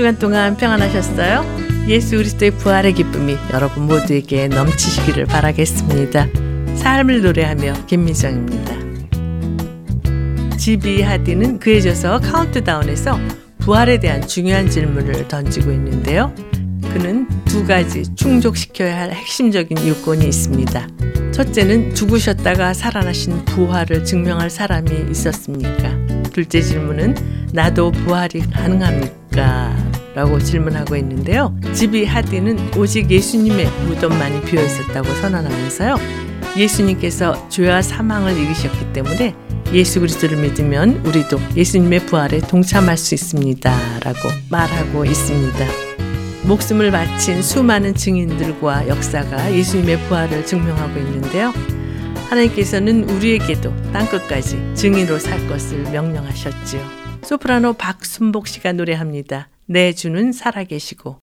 주간 동안 평안하셨어요? 예수 그리스도의 부활의 기쁨이 여러분 모두에게 넘치시기를 바라겠습니다. 삶을 노래하며 김미정입니다. 지비 하디는 그에 져서 카운트다운에서 부활에 대한 중요한 질문을 던지고 있는데요. 그는 두 가지 충족시켜야 할 핵심적인 요건이 있습니다. 첫째는 죽으셨다가 살아나신 부활을 증명할 사람이 있었습니까? 둘째 질문은 나도 부활이 가능합니까? 라고 질문하고 있는데요. 지비 하디는 오직 예수님의 무덤만이 비어 있었다고 선언하면서요. 예수님께서 죄와 사망을 이기셨기 때문에 예수 그리스도를 믿으면 우리도 예수님의 부활에 동참할 수 있습니다. 라고 말하고 있습니다. 목숨을 바친 수많은 증인들과 역사가 예수님의 부활을 증명하고 있는데요. 하나님께서는 우리에게도 땅끝까지 증인으로 살 것을 명령하셨지요. 소프라노 박순복 씨가 노래합니다. 내 주는 살아계시고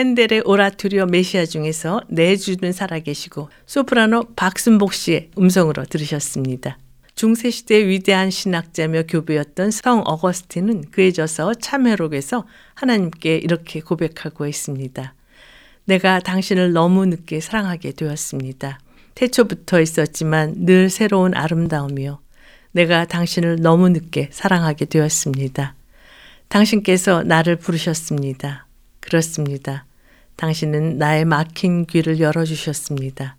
핸델의 오라토리오 메시아 중에서 내주는 살아계시고 소프라노 박순복 씨의 음성으로 들으셨습니다. 중세시대의 위대한 신학자며 교부였던 성 어거스틴은 그에 져서 참회록에서 하나님께 이렇게 고백하고 있습니다. 내가 당신을 너무 늦게 사랑하게 되었습니다. 태초부터 있었지만 늘 새로운 아름다움이요. 내가 당신을 너무 늦게 사랑하게 되었습니다. 당신께서 나를 부르셨습니다. 그렇습니다. 당신은 나의 막힌 귀를 열어주셨습니다.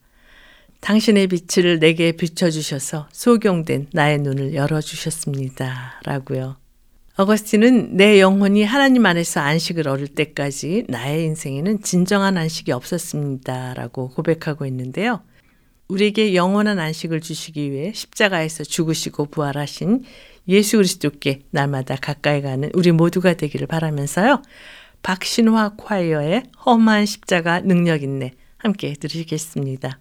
당신의 빛을 내게 비춰주셔서 소경된 나의 눈을 열어주셨습니다. 라고요. 어거스틴은 내 영혼이 하나님 안에서 안식을 얻을 때까지 나의 인생에는 진정한 안식이 없었습니다. 라고 고백하고 있는데요. 우리에게 영원한 안식을 주시기 위해 십자가에서 죽으시고 부활하신 예수 그리스도께 날마다 가까이 가는 우리 모두가 되기를 바라면서요. 박신화 콰이어의 험한 십자가 능력 있네 함께 들으시겠습니다.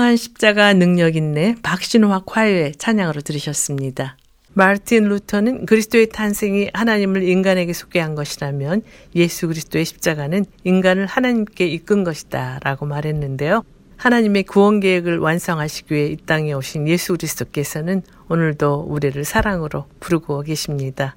험한 십자가 능력 있네 박신화 콰이어의 찬양으로 들으셨습니다. 마르틴 루터는 그리스도의 탄생이 하나님을 인간에게 소개한 것이라면 예수 그리스도의 십자가는 인간을 하나님께 이끈 것이다 라고 말했는데요. 하나님의 구원 계획을 완성하시기 위해 이 땅에 오신 예수 그리스도께서는 오늘도 우리를 사랑으로 부르고 계십니다.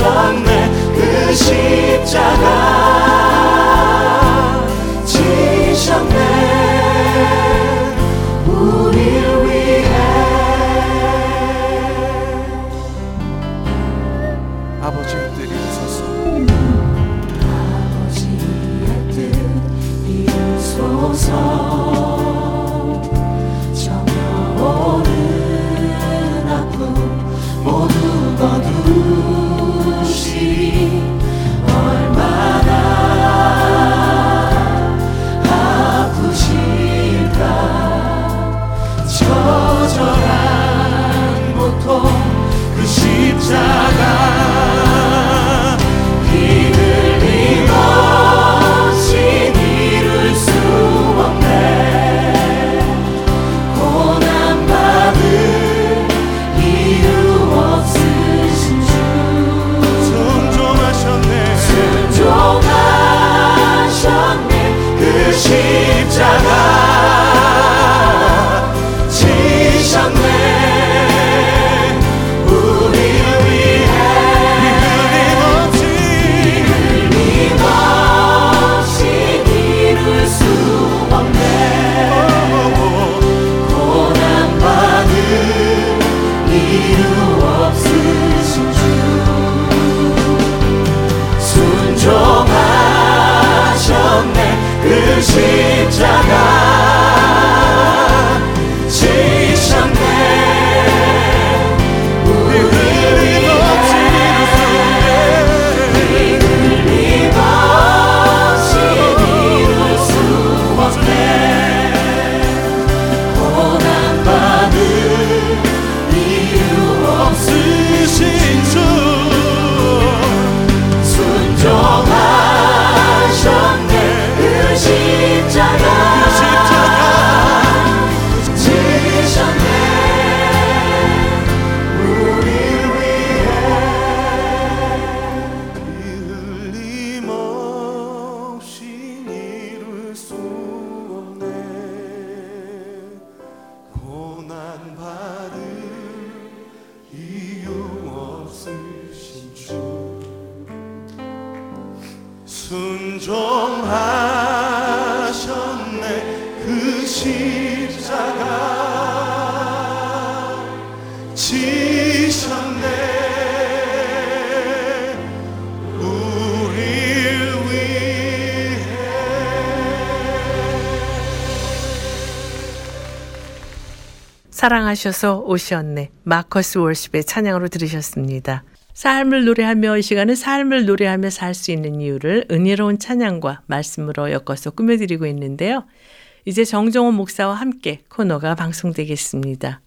하셨네 그 십자가. sagrada. 십자가 사랑하셔서 오셨네. 마커스 월십의 찬양으로 들으셨습니다. 삶을 노래하며 이 시간은 삶을 노래하며 살 수 있는 이유를 은혜로운 찬양과 말씀으로 엮어서 꾸며드리고 있는데요. 이제 정정호 목사와 함께 코너가 방송되겠습니다.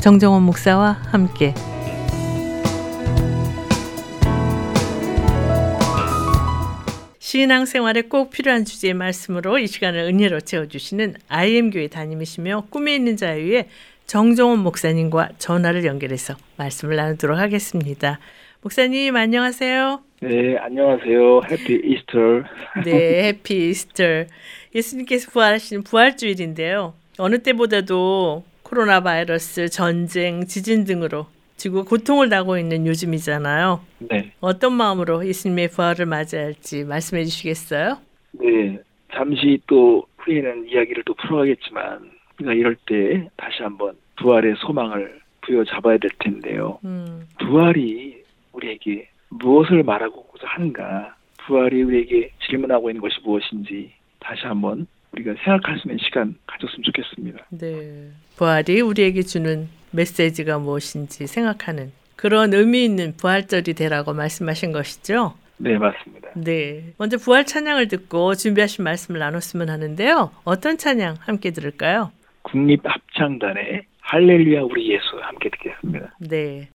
정정호 목사와 함께 신앙생활에 꼭 필요한 주제의 말씀으로 이 시간을 은혜로 채워주시는 IM교회 담임이시며 꿈에 있는 자유의 정종원 목사님과 전화를 연결해서 말씀을 나누도록 하겠습니다. 목사님 안녕하세요. 네, 안녕하세요. 해피 이스터. 네, 해피 이스터. 예수님께서 부활하시는 부활주일인데요. 어느 때보다도 코로나 바이러스, 전쟁, 지진 등으로 지구 고통을 당하고 있는 요즘이잖아요. 네. 어떤 마음으로 예수님의 부활을 맞이할지 말씀해 주시겠어요? 네. 잠시 또 후에는 이야기를 또 풀어가겠지만 우리가 이럴 때 다시 한번 부활의 소망을 부여잡아야 될 텐데요. 음, 부활이 우리에게 무엇을 말하고자 하는가? 부활이 우리에게 질문하고 있는 것이 무엇인지 다시 한번 우리가 생각할 수 있는 시간 가졌으면 좋겠습니다. 네. 부활이 우리에게 주는 메시지가 무엇인지 생각하는 그런 의미 있는 부활절이 되라고 말씀하신 것이죠. 네, 맞습니다. 네. 먼저 부활 찬양을 듣고 준비하신 말씀을 나눴으면 하는데요. 어떤 찬양 함께 들을까요? 국립합창단의 할렐루야 우리 예수 함께 듣겠습니다. 네.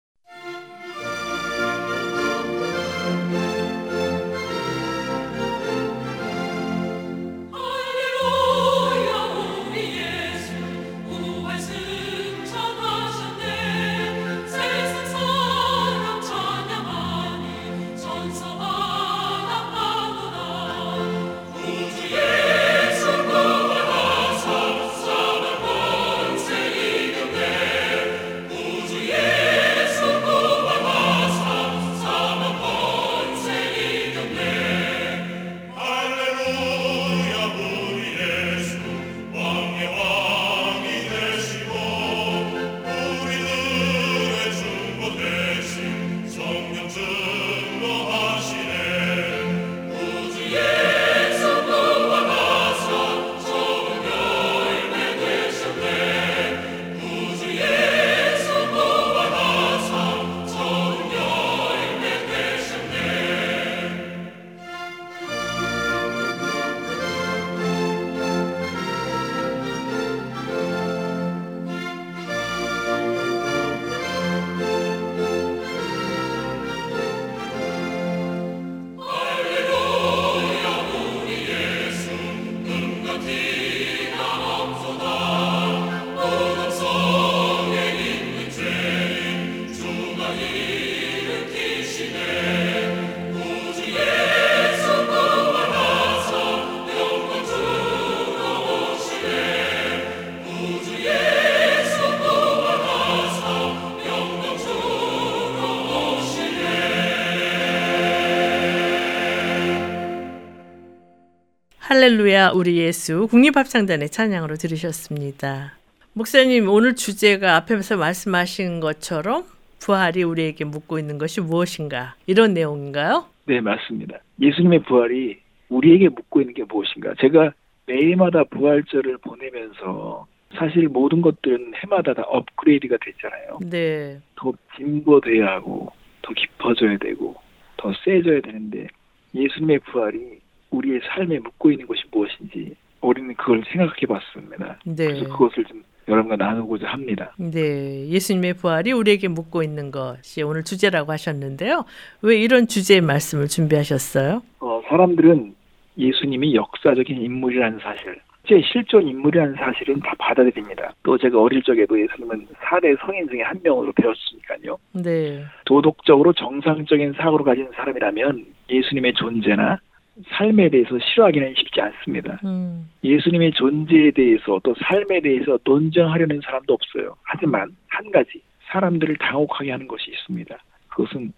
할렐루야 우리 예수 국립합창단의 찬양으로 들으셨습니다. 목사님 오늘 주제가 앞에서 말씀하신 것처럼 부활이 우리에게 묻고 있는 것이 무엇인가 이런 내용인가요? 네, 맞습니다. 예수님의 부활이 우리에게 묻고 있는 게 무엇인가? 제가 매해마다 부활절을 보내면서 사실 모든 것들은 해마다 다 업그레이드가 됐잖아요. 네, 더 진보돼야 하고 더 깊어져야 되고 더 세져야 되는데 예수님의 부활이 우리의 삶에 묻고 있는 것이 무엇인지 우리는 그걸 생각해 봤습니다. 네, 그래서 그것을 좀 여러분과 나누고자 합니다. 네. 예수님의 부활이 우리에게 묻고 있는 것이 오늘 주제라고 하셨는데요. 왜 이런 주제의 말씀을 준비하셨어요? 어, 사람들은 예수님이 역사적인 인물이라는 사실, 제 실존 인물이라는 사실은 다 받아들입니다. 또 제가 어릴 적에도 예수님은 4대 성인 중에 한 명으로 배웠으니까요. 네, 도덕적으로 정상적인 사고를 가진 사람이라면 예수님의 존재나 삶에 대해서 싫어하기는 쉽지 않습니다. 음, 예수님의 존재에 대해서 또 삶에 대해서 논쟁하려는 사람도 없어요. 하지만 한 가지 사람들을 당혹하게 하는 것이 있습니다. 그것은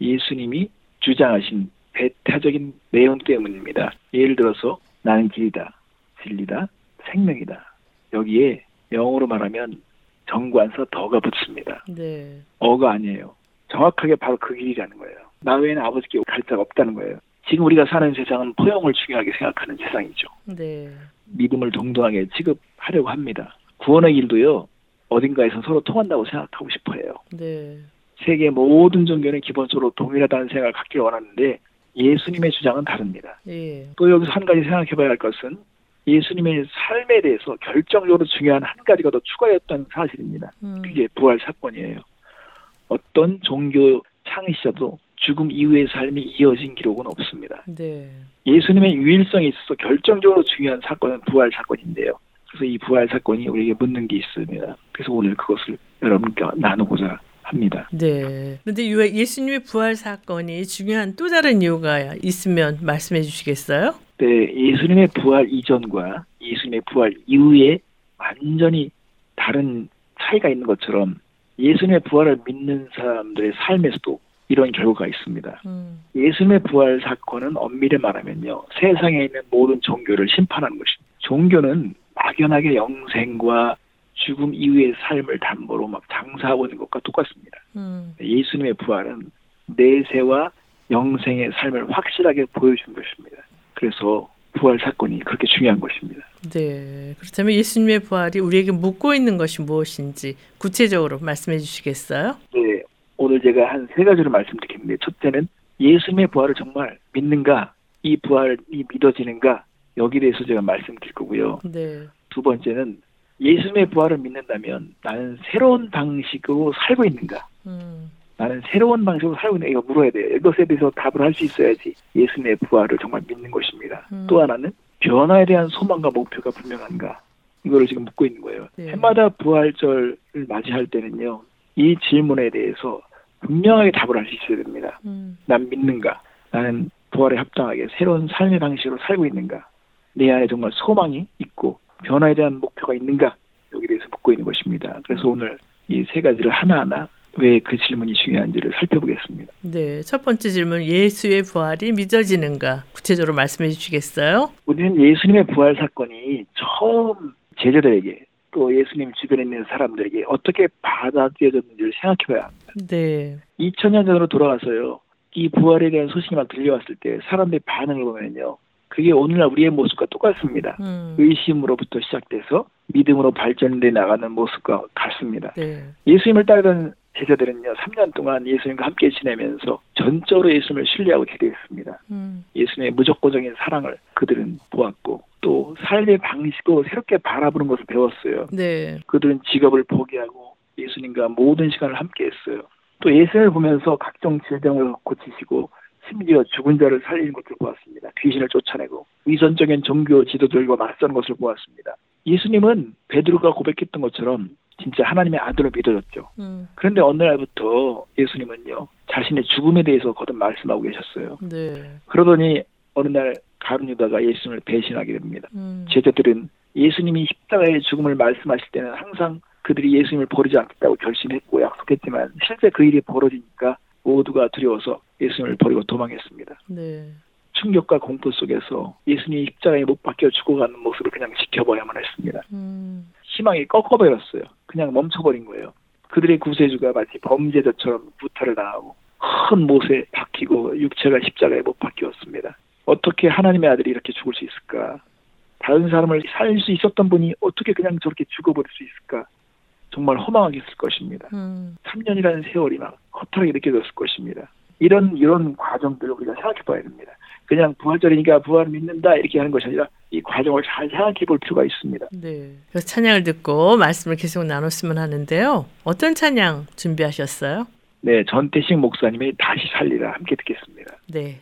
예수님이 주장하신 배타적인 내용 때문입니다. 예를 들어서 나는 길이다, 진리다, 생명이다. 여기에 영어로 말하면 정관사 더가 붙습니다. 네, 어가 아니에요. 정확하게 바로 그 길이라는 거예요. 나 외에는 아버지께 갈 자가 없다는 거예요. 지금 우리가 사는 세상은 포용을 중요하게 생각하는 세상이죠. 네, 믿음을 동등하게 취급하려고 합니다. 구원의 길도요, 어딘가에서 서로 통한다고 생각하고 싶어 해요. 네, 세계 모든 종교는 기본적으로 동일하다는 생각을 갖기를 원하는데 예수님의 주장은 다릅니다. 예, 또 여기서 한 가지 생각해 봐야 할 것은 예수님의 삶에 대해서 결정적으로 중요한 한 가지가 더 추가였다는 사실입니다. 음, 그게 부활 사건이에요. 어떤 종교 창시자도 죽음 이후의 삶이 이어진 기록은 없습니다. 네, 예수님의 유일성에 있어서 결정적으로 중요한 사건은 부활 사건인데요. 그래서 이 부활 사건이 우리에게 묻는 게 있습니다. 그래서 오늘 그것을 여러분과 나누고자 합니다. 네. 그런데 이 예수님의 부활 사건이 중요한 또 다른 이유가 있으면 말씀해 주시겠어요? 네, 예수님의 부활 이전과 예수님의 부활 이후에 완전히 다른 차이가 있는 것처럼 예수님의 부활을 믿는 사람들의 삶에서도 이런 결과가 있습니다. 음. 예수님의 부활 사건은 엄밀히 말하면요. 세상에 있는 모든 종교를 심판하는 것입니다. 종교는 막연하게 영생과 죽음 이후의 삶을 담보로 막 장사하고 있는 것과 똑같습니다. 음. 예수님의 부활은 내세와 영생의 삶을 확실하게 보여준 것입니다. 그래서 부활 사건이 그렇게 중요한 것입니다. 네. 그렇다면 예수님의 부활이 우리에게 묻고 있는 것이 무엇인지 구체적으로 말씀해 주시겠어요? 네, 오늘 제가 한 세 가지로 말씀드리겠는데 첫째는 예수님의 부활을 정말 믿는가, 이 부활이 믿어지는가 여기에 대해서 제가 말씀드릴 거고요. 네. 두 번째는 예수님의 부활을 믿는다면 나는 새로운 방식으로 살고 있는가? 음. 나는 새로운 방식으로 살고 있는가? 이거 물어야 돼요. 이것에 대해서 답을 할 수 있어야지 예수님의 부활을 정말 믿는 것입니다. 음. 또 하나는 변화에 대한 소망과 목표가 분명한가? 이거를 지금 묻고 있는 거예요. 네. 해마다 부활절을 맞이할 때는요, 이 질문에 대해서 분명하게 답을 할 수 있어야 됩니다. 음. 난 믿는가? 나는 부활에 합당하게 새로운 삶의 방식으로 살고 있는가? 내 안에 정말 소망이 있고 변화에 대한 목표가 있는가? 여기에 대해서 묻고 있는 것입니다. 그래서 오늘 이 세 가지를 하나하나 왜 그 질문이 중요한지를 살펴보겠습니다. 네. 첫 번째 질문 예수의 부활이 믿어지는가? 구체적으로 말씀해 주시겠어요? 우리는 예수님의 부활 사건이 처음 제자들에게 또 예수님 주변에 있는 사람들에게 어떻게 받아들여졌는지를 생각해 봐야 합니다. 네. 2000년 전으로 돌아가서요. 이 부활에 대한 소식이 막 들려왔을 때 사람들의 반응을 보면요. 그게 오늘날 우리의 모습과 똑같습니다. 음. 의심으로부터 시작돼서 믿음으로 발전돼 나가는 모습과 같습니다. 네. 예수님을 따르던 제자들은요, 3년 동안 예수님과 함께 지내면서 전적으로 예수님을 신뢰하고 기대했습니다. 음. 예수님의 무조건적인 사랑을 그들은 보았고, 또 삶의 방식도 새롭게 바라보는 것을 배웠어요. 네. 그들은 직업을 포기하고 예수님과 모든 시간을 함께 했어요. 또 예수님을 보면서 각종 질병을 고치시고 심지어 죽은 자를 살리는 것을 보았습니다. 귀신을 쫓아내고 위선적인 종교 지도들과 맞서는 것을 보았습니다. 예수님은 베드로가 고백했던 것처럼 진짜 하나님의 아들로 믿어졌죠. 음. 그런데 어느 날부터 예수님은요 자신의 죽음에 대해서 거듭 말씀하고 계셨어요. 네. 그러더니 어느 날 가룟 유다가 예수님을 배신하게 됩니다. 음. 제자들은 예수님이 십자가의 죽음을 말씀하실 때는 항상 그들이 예수님을 버리지 않겠다고 결심했고 약속했지만 실제 그 일이 벌어지니까 모두가 두려워서 예수님을 버리고 도망했습니다. 네. 충격과 공포 속에서 예수님이 십자가에 못 박혀 죽어가는 모습을 그냥 지켜봐야만 했습니다. 음. 희망이 꺾어버렸어요. 그냥 멈춰버린 거예요. 그들의 구세주가 마치 범죄자처럼 구타를 당하고 큰 못에 박히고 육체가 십자가에 못 박혔습니다. 어떻게 하나님의 아들이 이렇게 죽을 수 있을까? 다른 사람을 살릴 수 있었던 분이 어떻게 그냥 저렇게 죽어버릴 수 있을까? 정말 허망하게 했을 것입니다. 음. 3년이라는 세월이 막 허탈하게 느껴졌을 것입니다. 이런 이런 과정들을 우리가 생각해 봐야 됩니다. 그냥 부활절이니까 부활을 믿는다 이렇게 하는 것이 아니라 이 과정을 잘 생각해 볼 필요가 있습니다. 네. 그래서 찬양을 듣고 말씀을 계속 나눴으면 하는데요. 어떤 찬양 준비하셨어요? 네, 전태식 목사님의 다시 살리라 함께 듣겠습니다. 네.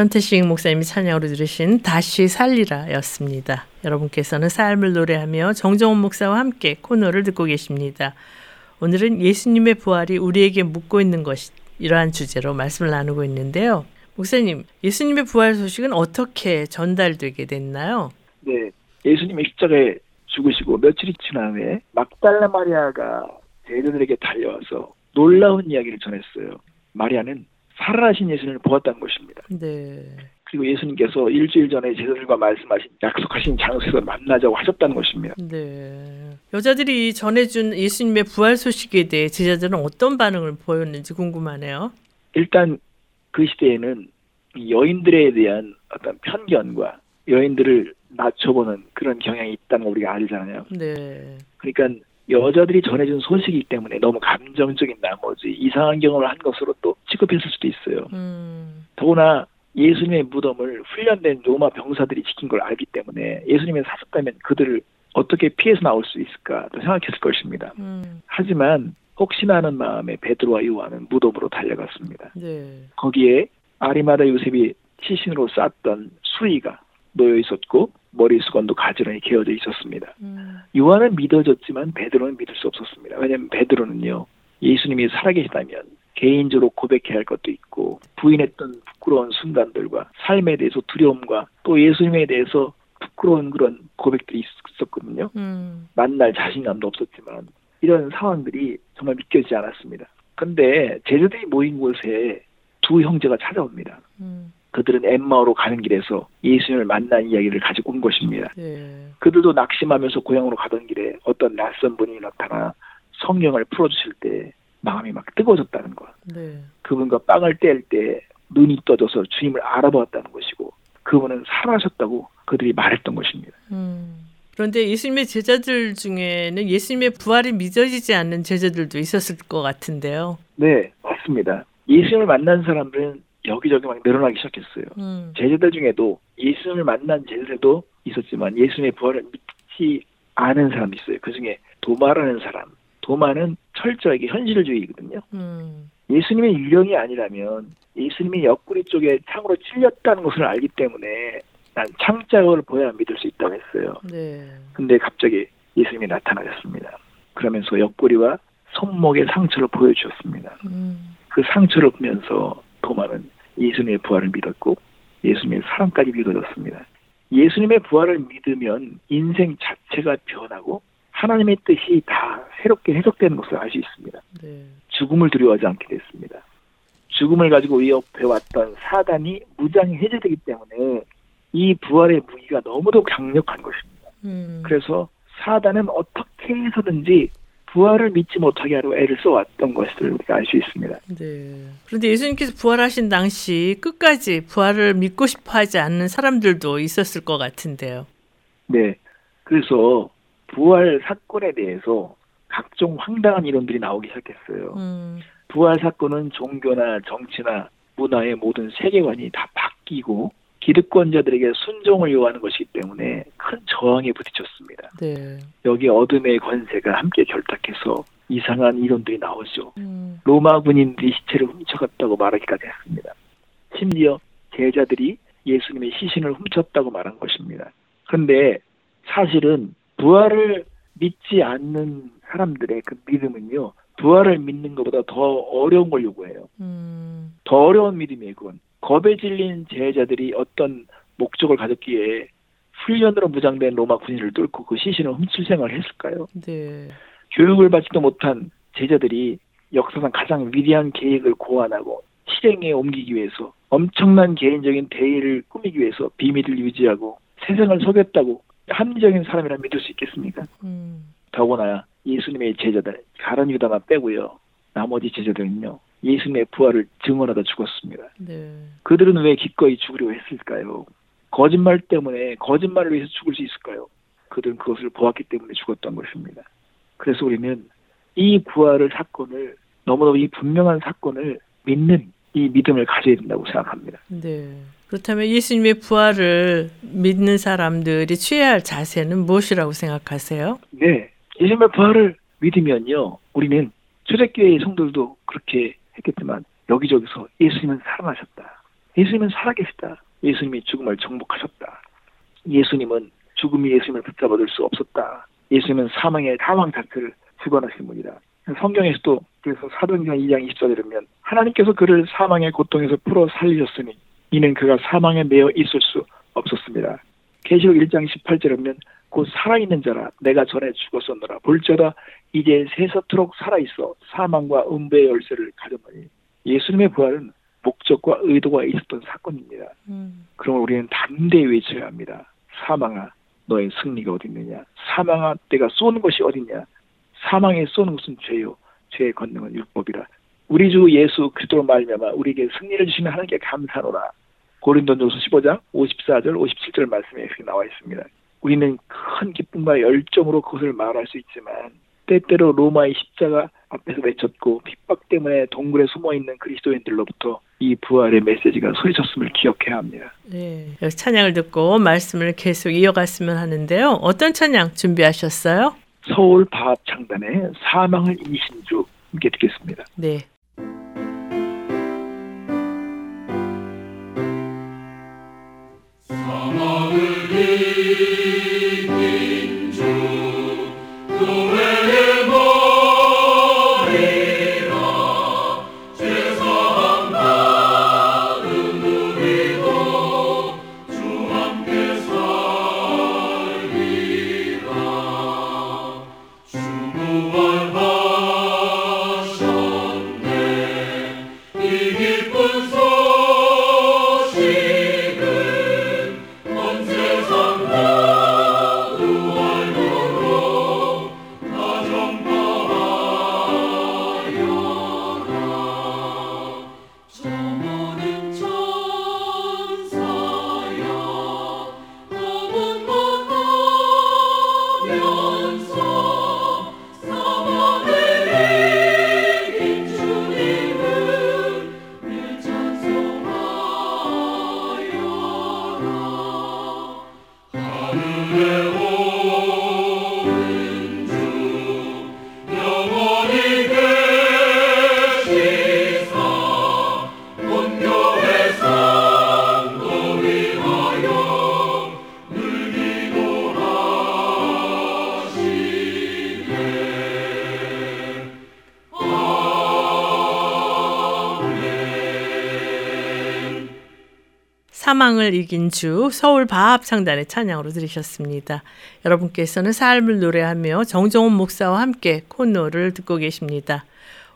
전태식 목사님이 찬양으로 들으신 다시 살리라였습니다. 여러분께서는 삶을 노래하며 정정원 목사와 함께 코너를 듣고 계십니다. 오늘은 예수님의 부활이 우리에게 묻고 있는 것이 이러한 주제로 말씀을 나누고 있는데요. 목사님, 예수님의 부활 소식은 어떻게 전달되게 됐나요? 네, 예수님이 십자가에 죽으시고 며칠이 지난 후에 막달라 마리아가 제자들에게 달려와서 놀라운 이야기를 전했어요. 마리아는 살아나신 예수님을 보았다는 것입니다. 네. 그리고 예수님께서 일주일 전에 제자들과 말씀하신 약속하신 장소에서 만나자고 하셨다는 것입니다. 네. 여자들이 전해준 예수님의 부활 소식에 대해 제자들은 어떤 반응을 보였는지 궁금하네요. 일단 그 시대에는 이 여인들에 대한 어떤 편견과 여인들을 낮춰보는 그런 경향이 있다는 걸 우리가 알잖아요. 네. 그러니까 여자들이 전해준 소식이기 때문에 너무 감정적인 나머지 이상한 경험을 한 것으로 또 취급했을 수도 있어요. 음. 더구나 예수님의 무덤을 훈련된 로마 병사들이 지킨 걸 알기 때문에 예수님이 사셨다면 그들을 어떻게 피해서 나올 수 있을까 또 생각했을 것입니다. 음. 하지만 혹시나 하는 마음에 베드로와 요한은 무덤으로 달려갔습니다. 네. 거기에 아리마다 요셉이 시신으로 쌌던 수의가 놓여 있었고 머리 수건도 가지런히 개어져 있었습니다. 음. 요한은 믿어졌지만 베드로는 믿을 수 없었습니다. 왜냐하면 베드로는요 예수님이 살아계시다면 개인적으로 고백해야 할 것도 있고 부인했던 부끄러운 순간들과 삶에 대해서 두려움과 또 예수님에 대해서 부끄러운 그런 고백들이 있었거든요. 음. 만날 자신감도 없었지만 이런 상황들이 정말 믿겨지지 않았습니다. 근데 제자들이 모인 곳에 두 형제가 찾아옵니다. 음. 그들은 엠마오로 가는 길에서 예수님을 만난 이야기를 가지고 온 것입니다. 네. 그들도 낙심하면서 고향으로 가던 길에 어떤 낯선 분이 나타나 성경을 풀어주실 때 마음이 막 뜨거워졌다는 것. 네. 그분과 빵을 뗄 때 눈이 떠져서 주님을 알아보았다는 것이고 그분은 살아셨다고 그들이 말했던 것입니다. 음. 그런데 예수님의 제자들 중에는 예수님의 부활이 믿어지지 않는 제자들도 있었을 것 같은데요. 네, 맞습니다. 예수님을 만난 사람들은 여기저기 막 늘어나기 시작했어요. 음. 제자들 중에도 예수님을 만난 제자들도 있었지만 예수님의 부활을 믿지 않은 사람도 있어요. 그 중에 도마라는 사람. 도마는 철저하게 현실주의거든요. 음. 예수님의 유령이 아니라면 예수님이 옆구리 쪽에 창으로 찔렸다는 것을 알기 때문에 난 창자국을 보여야 믿을 수 있다고 했어요. 네. 근데 갑자기 예수님이 나타나셨습니다. 그러면서 옆구리와 손목의 상처를 보여주셨습니다. 음. 그 상처를 보면서 도마는 예수님의 부활을 믿었고 예수님의 사랑까지 믿어졌습니다. 예수님의 부활을 믿으면 인생 자체가 변하고 하나님의 뜻이 다 새롭게 해석되는 것을 알 수 있습니다. 네. 죽음을 두려워하지 않게 됐습니다. 죽음을 가지고 위협해 왔던 사단이 무장이 해제되기 때문에 이 부활의 무기가 너무도 강력한 것입니다. 음. 그래서 사단은 어떻게 해서든지 부활을 믿지 못하게 하려 애를 써왔던 것을 우리가 알 수 있습니다. 네. 그런데 예수님께서 부활하신 당시 끝까지 부활을 믿고 싶어 하지 않는 사람들도 있었을 것 같은데요. 네. 그래서 부활 사건에 대해서 각종 황당한 이론들이 나오기 시작했어요. 음. 부활 사건은 종교나 정치나 문화의 모든 세계관이 다 바뀌고 기득권자들에게 순종을 요하는 것이기 때문에 큰 저항에 부딪혔습니다. 네. 여기 어둠의 권세가 함께 결탁해서 이상한 이론들이 나오죠. 음. 로마 군인들이 시체를 훔쳐갔다고 말하기까지 했습니다. 심지어 제자들이 예수님의 시신을 훔쳤다고 말한 것입니다. 그런데 사실은 부활을 믿지 않는 사람들의 그 믿음은요, 부활을 믿는 것보다 더 어려운 걸 요구해요. 음. 더 어려운 믿음이에요, 그건. 겁에 질린 제자들이 어떤 목적을 가졌기에 훈련으로 무장된 로마 군인을 뚫고 그 시신을 훔칠 생각을 했을까요? 네. 교육을 받지도 못한 제자들이 역사상 가장 위대한 계획을 고안하고 실행에 옮기기 위해서 엄청난 개인적인 대의를 꾸미기 위해서 비밀을 유지하고 세상을 속였다고 합리적인 사람이라 믿을 수 있겠습니까? 음. 더구나 예수님의 제자들 가론 유다만 빼고요. 나머지 제자들은요. 예수님의 부활을 증언하다 죽었습니다. 네. 그들은 왜 기꺼이 죽으려 했을까요? 거짓말 때문에 거짓말을 위해서 죽을 수 있을까요? 그들은 그것을 보았기 때문에 죽었던 것입니다. 그래서 우리는 이 부활을 사건을 너무너무 이 분명한 사건을 믿는 이 믿음을 가져야 된다고 생각합니다. 네. 그렇다면 예수님의 부활을 믿는 사람들이 취해야 할 자세는 무엇이라고 생각하세요? 네, 예수님의 부활을 믿으면요, 우리는 초대교회의 성도들도 그렇게 했겠지만 여기저기서 예수님은 살아나셨다. 예수님은 살아계시다. 예수님이 죽음을 정복하셨다. 예수님은 죽음이 예수님을 붙잡아둘 수 없었다. 예수님은 사망의 사망 자체를 주관하신 분이다. 성경에서도 그래서 사도행전 2장 24절에 보면 하나님께서 그를 사망의 고통에서 풀어 살리셨으니 이는 그가 사망에 매여 있을 수 없었습니다. 계시록 1장 18절에 보면 곧 살아있는 자라 내가 전에 죽었었노라 볼자다 이제 새서토록 살아있어 사망과 음배의 열쇠를 가졌노니 예수님의 부활은 목적과 의도가 있었던 사건입니다. 음. 그럼 우리는 담대히 외쳐야 합니다. 사망아 너의 승리가 어디 있느냐 사망아 내가 쏘는 것이 어딨냐 사망에 쏘는 것은 죄요 죄의 권능은 율법이라 우리 주 예수 그리스도로 말미암아 우리에게 승리를 주시는 하나님께 감사노라 고린도전서 15장 54절 57절 말씀에 이렇게 나와 있습니다. 우리는 큰 기쁨과 열정으로 그것을 말할 수 있지만 때때로 로마의 십자가 앞에서 외쳤고 핍박 때문에 동굴에 숨어 있는 그리스도인들로부터 이 부활의 메시지가 소리쳤음을 기억해야 합니다. 네. 찬양을 듣고 말씀을 계속 이어갔으면 하는데요. 어떤 찬양 준비하셨어요? 서울 바합 창단의 사망을 이신 주 함께 듣겠습니다. 네. 사망을 이긴 주 서울 바합 창단의 찬양으로 들으셨습니다. 여러분께서는 삶을 노래하며 정정훈 목사와 함께 코너를 듣고 계십니다.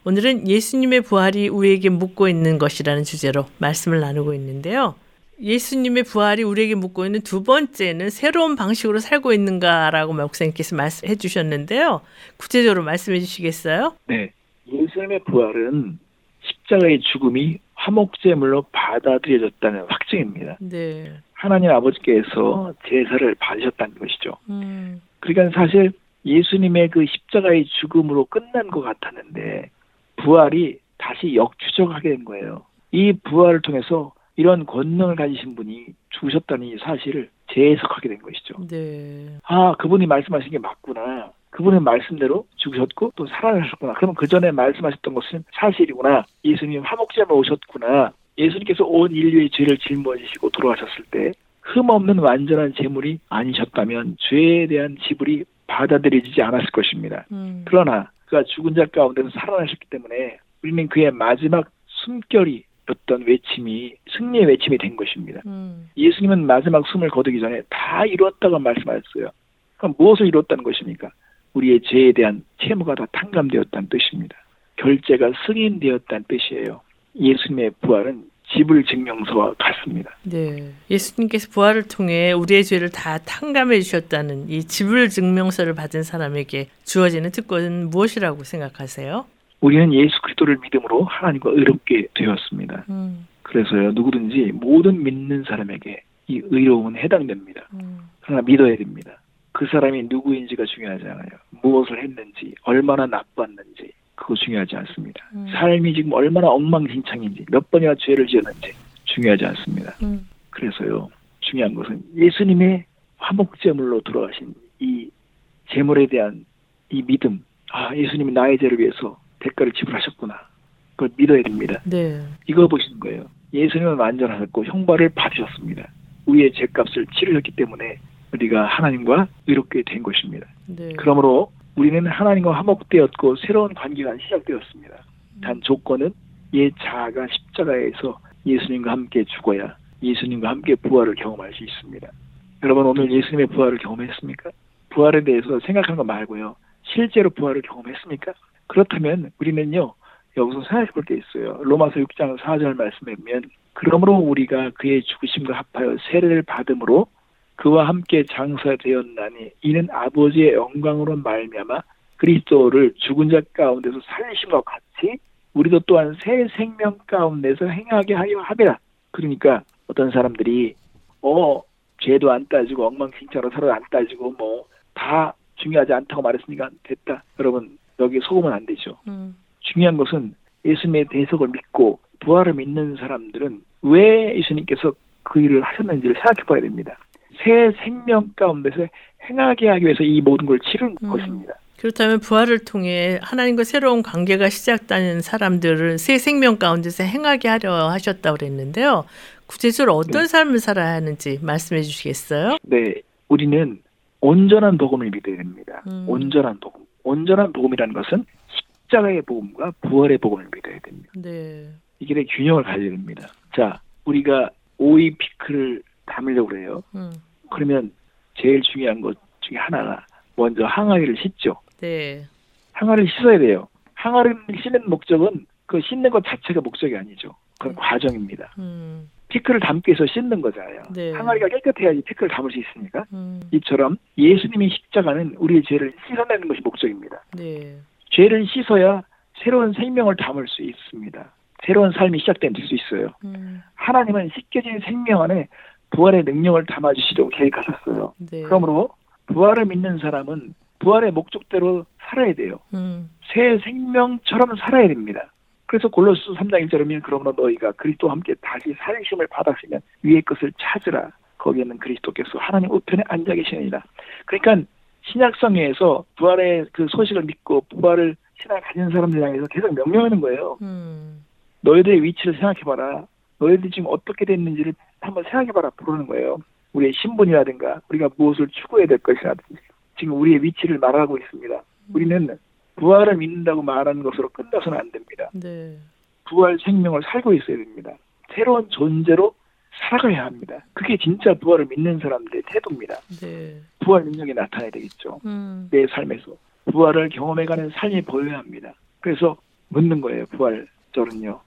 오늘은 예수님의 부활이 우리에게 묻고 있는 것이라는 주제로 말씀을 나누고 있는데요. 예수님의 부활이 우리에게 묻고 있는 두 번째는 새로운 방식으로 살고 있는가라고 목사님께서 말씀해 주셨는데요. 구체적으로 말씀해 주시겠어요? 네. 예수님의 부활은 십자가의 죽음이 화목제물로 받아들여졌다는 확증입니다. 네. 하나님 아버지께서 제사를 받으셨다는 것이죠. 음, 그러니까 사실 예수님의 그 십자가의 죽음으로 끝난 것 같았는데 부활이 다시 역추적하게 된 거예요. 이 부활을 통해서 이런 권능을 가지신 분이 죽으셨다는 이 사실을 재해석하게 된 것이죠. 네. 아, 그분이 말씀하신 게 맞구나. 그분의 말씀대로 죽으셨고 또 살아나셨구나. 그러면 그 전에 말씀하셨던 것은 사실이구나. 예수님 화목제만 오셨구나. 예수님께서 온 인류의 죄를 짊어지시고 돌아가셨을 때 흠없는 완전한 제물이 아니셨다면 죄에 대한 지불이 받아들여지지 않았을 것입니다. 음, 그러나 그가 죽은 자 가운데서 살아나셨기 때문에 우리는 그의 마지막 숨결이었던 외침이 승리의 외침이 된 것입니다. 음, 예수님은 마지막 숨을 거두기 전에 다 이루었다고 말씀하셨어요. 그럼 무엇을 이루었다는 것입니까? 우리의 죄에 대한 채무가 다 탕감되었다는 뜻입니다. 결제가 승인되었다는 뜻이에요. 예수님의 부활은 지불 증명서와 같습니다. 네. 예수님께서 부활을 통해 우리의 죄를 다 탕감해 주셨다는 이 지불 증명서를 받은 사람에게 주어지는 특권은 무엇이라고 생각하세요? 우리는 예수 그리스도를 믿음으로 하나님과 의롭게 되었습니다. 음, 그래서요 누구든지 모든 믿는 사람에게 이 의로움은 해당됩니다. 음, 그러나 믿어야 됩니다. 그 사람이 누구인지가 중요하지 않아요. 무엇을 했는지, 얼마나 나빴는지 그거 중요하지 않습니다. 음. 삶이 지금 얼마나 엉망진창인지, 몇 번이나 죄를 지었는지 중요하지 않습니다. 음, 그래서요 중요한 것은 예수님의 화목제물로 돌아가신 이 제물에 대한 이 믿음, 아 예수님이 나의 죄를 위해서 대가를 지불하셨구나. 그걸 믿어야 됩니다. 네. 이거 보시는 거예요. 예수님은 완전하셨고 형벌을 받으셨습니다. 우리의 죄값을 치르셨기 때문에 우리가 하나님과 의롭게 된 것입니다. 네. 그러므로 우리는 하나님과 화목되었고 새로운 관계가 시작되었습니다. 단 조건은 옛 자아가 십자가에서 예수님과 함께 죽어야 예수님과 함께 부활을 경험할 수 있습니다. 여러분 오늘 예수님의 부활을 경험했습니까? 부활에 대해서 생각하는 거 말고요. 실제로 부활을 경험했습니까? 그렇다면 우리는요. 여기서 생각해 볼 게 있어요. 로마서 6장 4절 말씀에 보면 그러므로 우리가 그의 죽으심과 합하여 세례를 받음으로 그와 함께 장사되었나니 이는 아버지의 영광으로 말미암아 그리스도를 죽은 자 가운데서 살리심과 같이 우리도 또한 새 생명 가운데서 행하게 하려 함이라. 그러니까 어떤 사람들이 어 죄도 안 따지고 엉망진창으로 서로 안 따지고 뭐 다 중요하지 않다고 말했으니까 됐다. 여러분 여기 속으면 안 되죠. 음, 중요한 것은 예수님의 대속을 믿고 부활을 믿는 사람들은 왜 예수님께서 그 일을 하셨는지를 생각해 봐야 됩니다. 새 생명 가운데서 행하게 하기 위해서 이 모든 걸 치른 음. 것입니다. 그렇다면 부활을 통해 하나님과 새로운 관계가 시작되는 사람들을 새 생명 가운데서 행하게 하려 하셨다고 그랬는데요. 구체적으로 어떤 네. 삶을 살아야 하는지 말씀해 주시겠어요? 네, 우리는 온전한 복음을 믿어야 됩니다. 음. 온전한 복음. 온전한 복음이라는 것은 십자가의 복음과 부활의 복음을 믿어야 됩니다. 네. 이게 내 균형을 가져야 됩니다. 자, 우리가 오이 피클을 담으려고 그래요. 음, 그러면 제일 중요한 것 중에 하나가 먼저 항아리를 씻죠. 네. 항아리를 씻어야 돼요. 항아리를 씻는 목적은 그 씻는 것 자체가 목적이 아니죠. 그건 음. 과정입니다. 음, 피클을 담기 위해서 씻는 거잖아요. 네. 항아리가 깨끗해야지 피클을 담을 수 있으니까. 음, 이처럼 예수님의 십자가는 우리의 죄를 씻어내는 것이 목적입니다. 네. 죄를 씻어야 새로운 생명을 담을 수 있습니다. 새로운 삶이 시작될 수 있어요. 음, 하나님은 씻겨진 생명 안에 부활의 능력을 담아주시려고 계획하셨어요. 네. 그러므로 부활을 믿는 사람은 부활의 목적대로 살아야 돼요. 음, 새 생명처럼 살아야 됩니다. 그래서 골로스 3장 1절이면 그러므로 너희가 그리스도와 함께 다시 살심을 받았으면 위의 것을 찾으라. 거기에는 그리스도께서 하나님 우편에 앉아 계시느니라. 그러니까 신약성에서 부활의 그 소식을 믿고 부활을 신앙을 가진 사람들 향해서 계속 명령하는 거예요. 음, 너희들의 위치를 생각해봐라. 너희들이 지금 어떻게 됐는지를 한번 생각해봐라. 부르는 거예요. 우리의 신분이라든가 우리가 무엇을 추구해야 될 것이라든지 지금 우리의 위치를 말하고 있습니다. 우리는 부활을 믿는다고 말하는 것으로 끝나서는 안 됩니다. 네. 부활 생명을 살고 있어야 됩니다. 새로운 존재로 살아가야 합니다. 그게 진짜 부활을 믿는 사람들의 태도입니다. 네. 부활 능력이 나타나야 되겠죠. 음, 내 삶에서 부활을 경험해가는 삶이 보여야 합니다. 그래서 묻는 거예요. 부활절은요.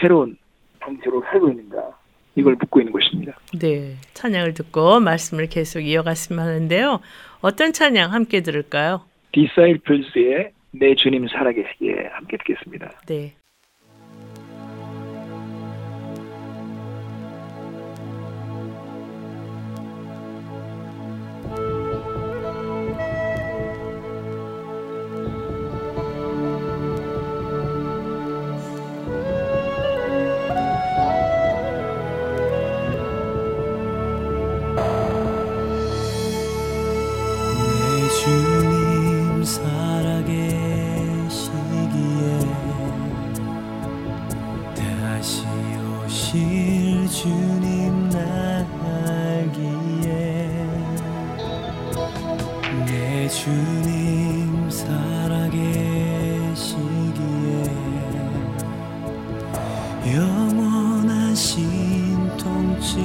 새로운 방식으로 살고 있는가 이걸 묻고 있는 것입니다. 네. 찬양을 듣고 말씀을 계속 이어갔으면 하는데요. 어떤 찬양 함께 들을까요? 디사이플스의 내 주님 살아계시기에 함께 듣겠습니다. 네. 내 주님 살아계시기에 영원하신 통치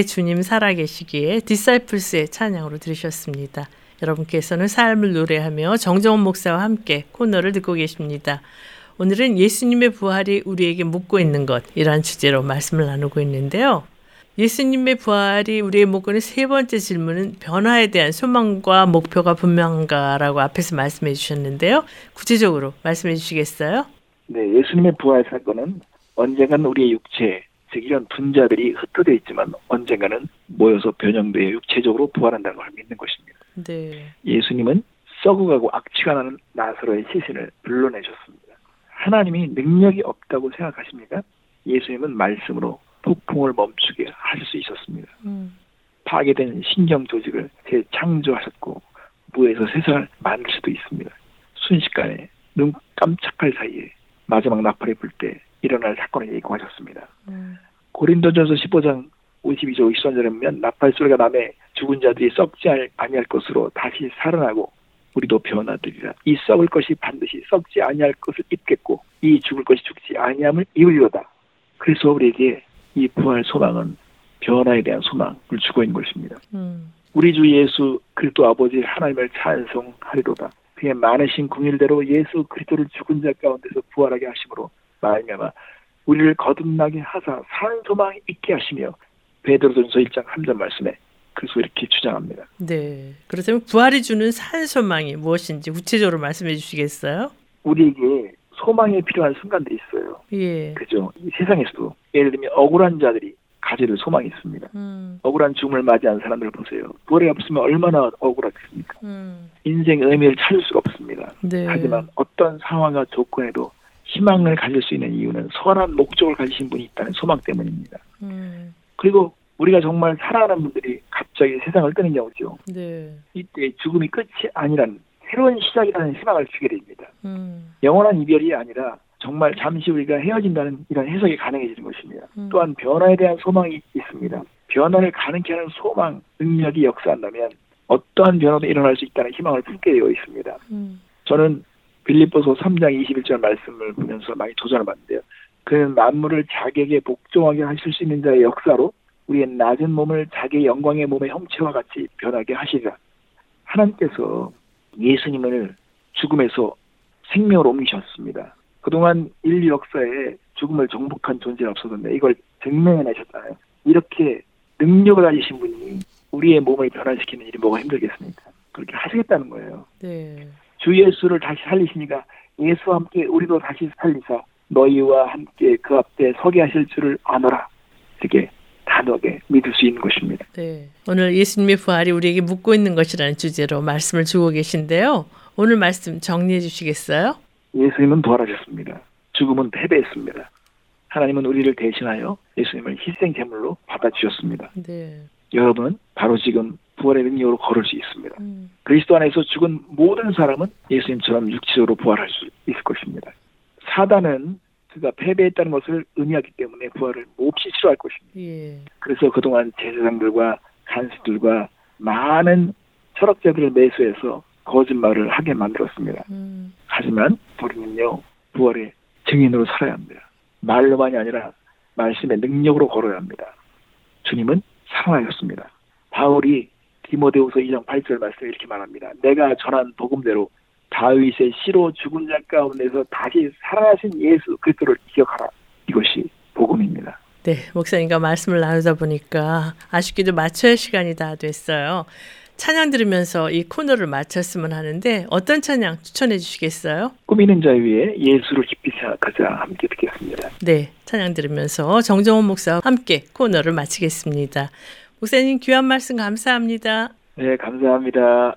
내 주님 살아계시기에 디사이플스의 찬양으로 들으셨습니다. 여러분께서는 삶을 노래하며 정정원 목사와 함께 코너를 듣고 계십니다. 오늘은 예수님의 부활이 우리에게 묻고 있는 것이란 주제로 말씀을 나누고 있는데요. 예수님의 부활이 우리의 묻고 있는 세 번째 질문은 변화에 대한 소망과 목표가 분명한가라고 앞에서 말씀해 주셨는데요. 구체적으로 말씀해 주시겠어요? 네, 예수님의 부활 사건은 언젠가는 우리의 육체, 즉 이런 분자들이 흩어져 있지만 언젠가는 모여서 변형되어 육체적으로 부활한다는 걸 믿는 것입니다. 네. 예수님은 썩어가고 악취가 나는 나사로의 시신을 불러내셨습니다. 하나님이 능력이 없다고 생각하십니까? 예수님은 말씀으로 폭풍을 멈추게 하실 수 있었습니다. 음. 파괴된 신경 조직을 재창조하셨고 무에서 세상을 만들 수도 있습니다. 순식간에 눈 깜짝할 사이에 마지막 나팔이 불 때 일어날 사건을 예고하셨습니다. 음. 고린도전서 15장 52절 53절에 보면 나팔 소리가 남에 죽은 자들이 썩지 아니할 것으로 다시 살아나고 우리도 변화되리라. 이 썩을 것이 반드시 썩지 아니할 것을 입겠고 이 죽을 것이 죽지 아니함을 입으리로다. 그래서 우리에게 이 부활 소망은 변화에 대한 소망을 주고 있는 것입니다. 음. 우리 주 예수 그리스도 아버지 하나님을 찬송하리로다. 그의 많으신 궁일대로 예수 그리스도를 죽은 자 가운데서 부활하게 하심으로 말미암아 우리를 거듭나게 하사 산 소망이 있게 하시며 베드로전서 1장 3절 말씀에 그래서 이렇게 주장합니다. 네. 그렇다면 부활이 주는 산 소망이 무엇인지 구체적으로 말씀해 주시겠어요? 우리에게 소망이 필요한 순간들이 있어요. 예. 그죠? 이 세상에서도 예를 들면 억울한 자들이 가지를 소망이 있습니다. 음. 억울한 죽음을 맞이한 사람들을 보세요. 부활이 없으면 얼마나 억울하겠습니까? 음. 인생 의미를 찾을 수가 없습니다. 네. 하지만 어떤 상황과 조건에도 희망을 가질 수 있는 이유는 선한 목적을 가지신 분이 있다는 소망 때문입니다. 음. 그리고 우리가 정말 사랑하는 분들이 갑자기 세상을 떠는 경우죠. 네. 이때 죽음이 끝이 아니란 새로운 시작이라는 희망을 주게 됩니다. 음. 영원한 이별이 아니라 정말 잠시 우리가 헤어진다는 이런 해석이 가능해지는 것입니다. 음. 또한 변화에 대한 소망이 있습니다. 변화를 가능케 하는 소망, 능력이 역사한다면 어떠한 변화도 일어날 수 있다는 희망을 품게 되어 있습니다. 음. 저는 빌립보서 3장 21절 말씀을 보면서 많이 도전을 받는데요. 그는 만물을 자기에게 복종하게 하실 수 있는 자의 역사로 우리의 낮은 몸을 자기의 영광의 몸의 형체와 같이 변하게 하시리라. 하나님께서 예수님을 죽음에서 생명으로 옮기셨습니다. 그동안 인류 역사에 죽음을 정복한 존재는 없었는데 이걸 증명해내셨잖아요. 이렇게 능력을 가지신 분이 우리의 몸을 변화시키는 일이 뭐가 힘들겠습니까? 그렇게 하시겠다는 거예요. 네. 주 예수를 다시 살리시니까 예수와 함께 우리도 다시 살리사 너희와 함께 그 앞에 서게 하실 줄을 아노라. 이렇게 단호하게 믿을 수 있는 것입니다. 네. 오늘 예수님의 부활이 우리에게 묻고 있는 것이라는 주제로 말씀을 주고 계신데요. 오늘 말씀 정리해 주시겠어요? 예수님은 부활하셨습니다. 죽음은 패배했습니다. 하나님은 우리를 대신하여 예수님을 희생 제물로 받아 주셨습니다. 네. 여러분은 바로 지금 부활의 능력으로 걸을 수 있습니다. 음. 그리스도 안에서 죽은 모든 사람은 예수님처럼 육체적으로 부활할 수 있을 것입니다. 사단은 그가 패배했다는 것을 의미하기 때문에 부활을 몹시 싫어할 것입니다. 예. 그래서 그동안 제사장들과 간수들과 많은 철학자들을 매수해서 거짓말을 하게 만들었습니다. 음. 하지만 우리는요 부활의 증인으로 살아야 합니다. 말로만이 아니라 말씀의 능력으로 걸어야 합니다. 주님은 살아나셨습니다. 바울이 디모데후서 2장 8절 말씀에 이렇게 말합니다. 내가 전한 복음대로 다윗의 시로 죽은 자 가운데서 다시 살아나신 예수 그리스도를 기억하라. 이것이 복음입니다. 네, 목사님과 말씀을 나누다 보니까 아쉽게도 마쳐야 시간이 다 됐어요. 찬양 들으면서 이 코너를 마쳤으면 하는데 어떤 찬양 추천해 주시겠어요? 꾸미는 자 위에 예수를 깊이 생각하자 함께 듣겠습니다. 네, 찬양 들으면서 정정원 목사와 함께 코너를 마치겠습니다. 목사님 귀한 말씀 감사합니다. 네, 감사합니다.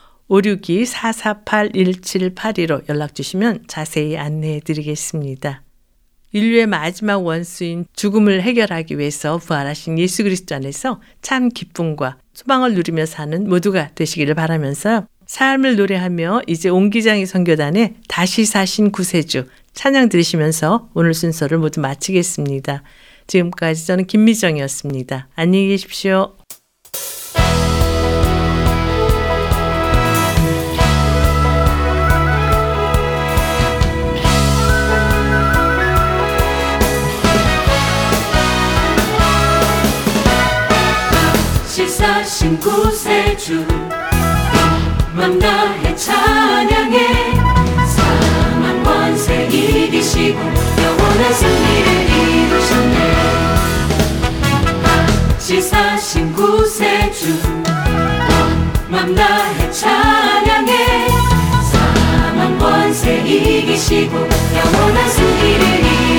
562-448-1782로 연락 주시면 자세히 안내해 드리겠습니다. 인류의 마지막 원수인 죽음을 해결하기 위해서 부활하신 예수 그리스도 안에서 참 기쁨과 소망을 누리며 사는 모두가 되시기를 바라면서 삶을 노래하며 이제 옹기장이 선교단에 다시 사신 구세주 찬양 들으시면서 오늘 순서를 모두 마치겠습니다. 지금까지 저는 김미정이었습니다. 안녕히 계십시오. 하신 구세주 맘 나의 찬양해 사망 권세 이기시고 영원한 승리를 이루셨네. 지사신 구세주 맘 다해 찬양해 사망 권세 이기시고 영원한 승리를 이루셨네.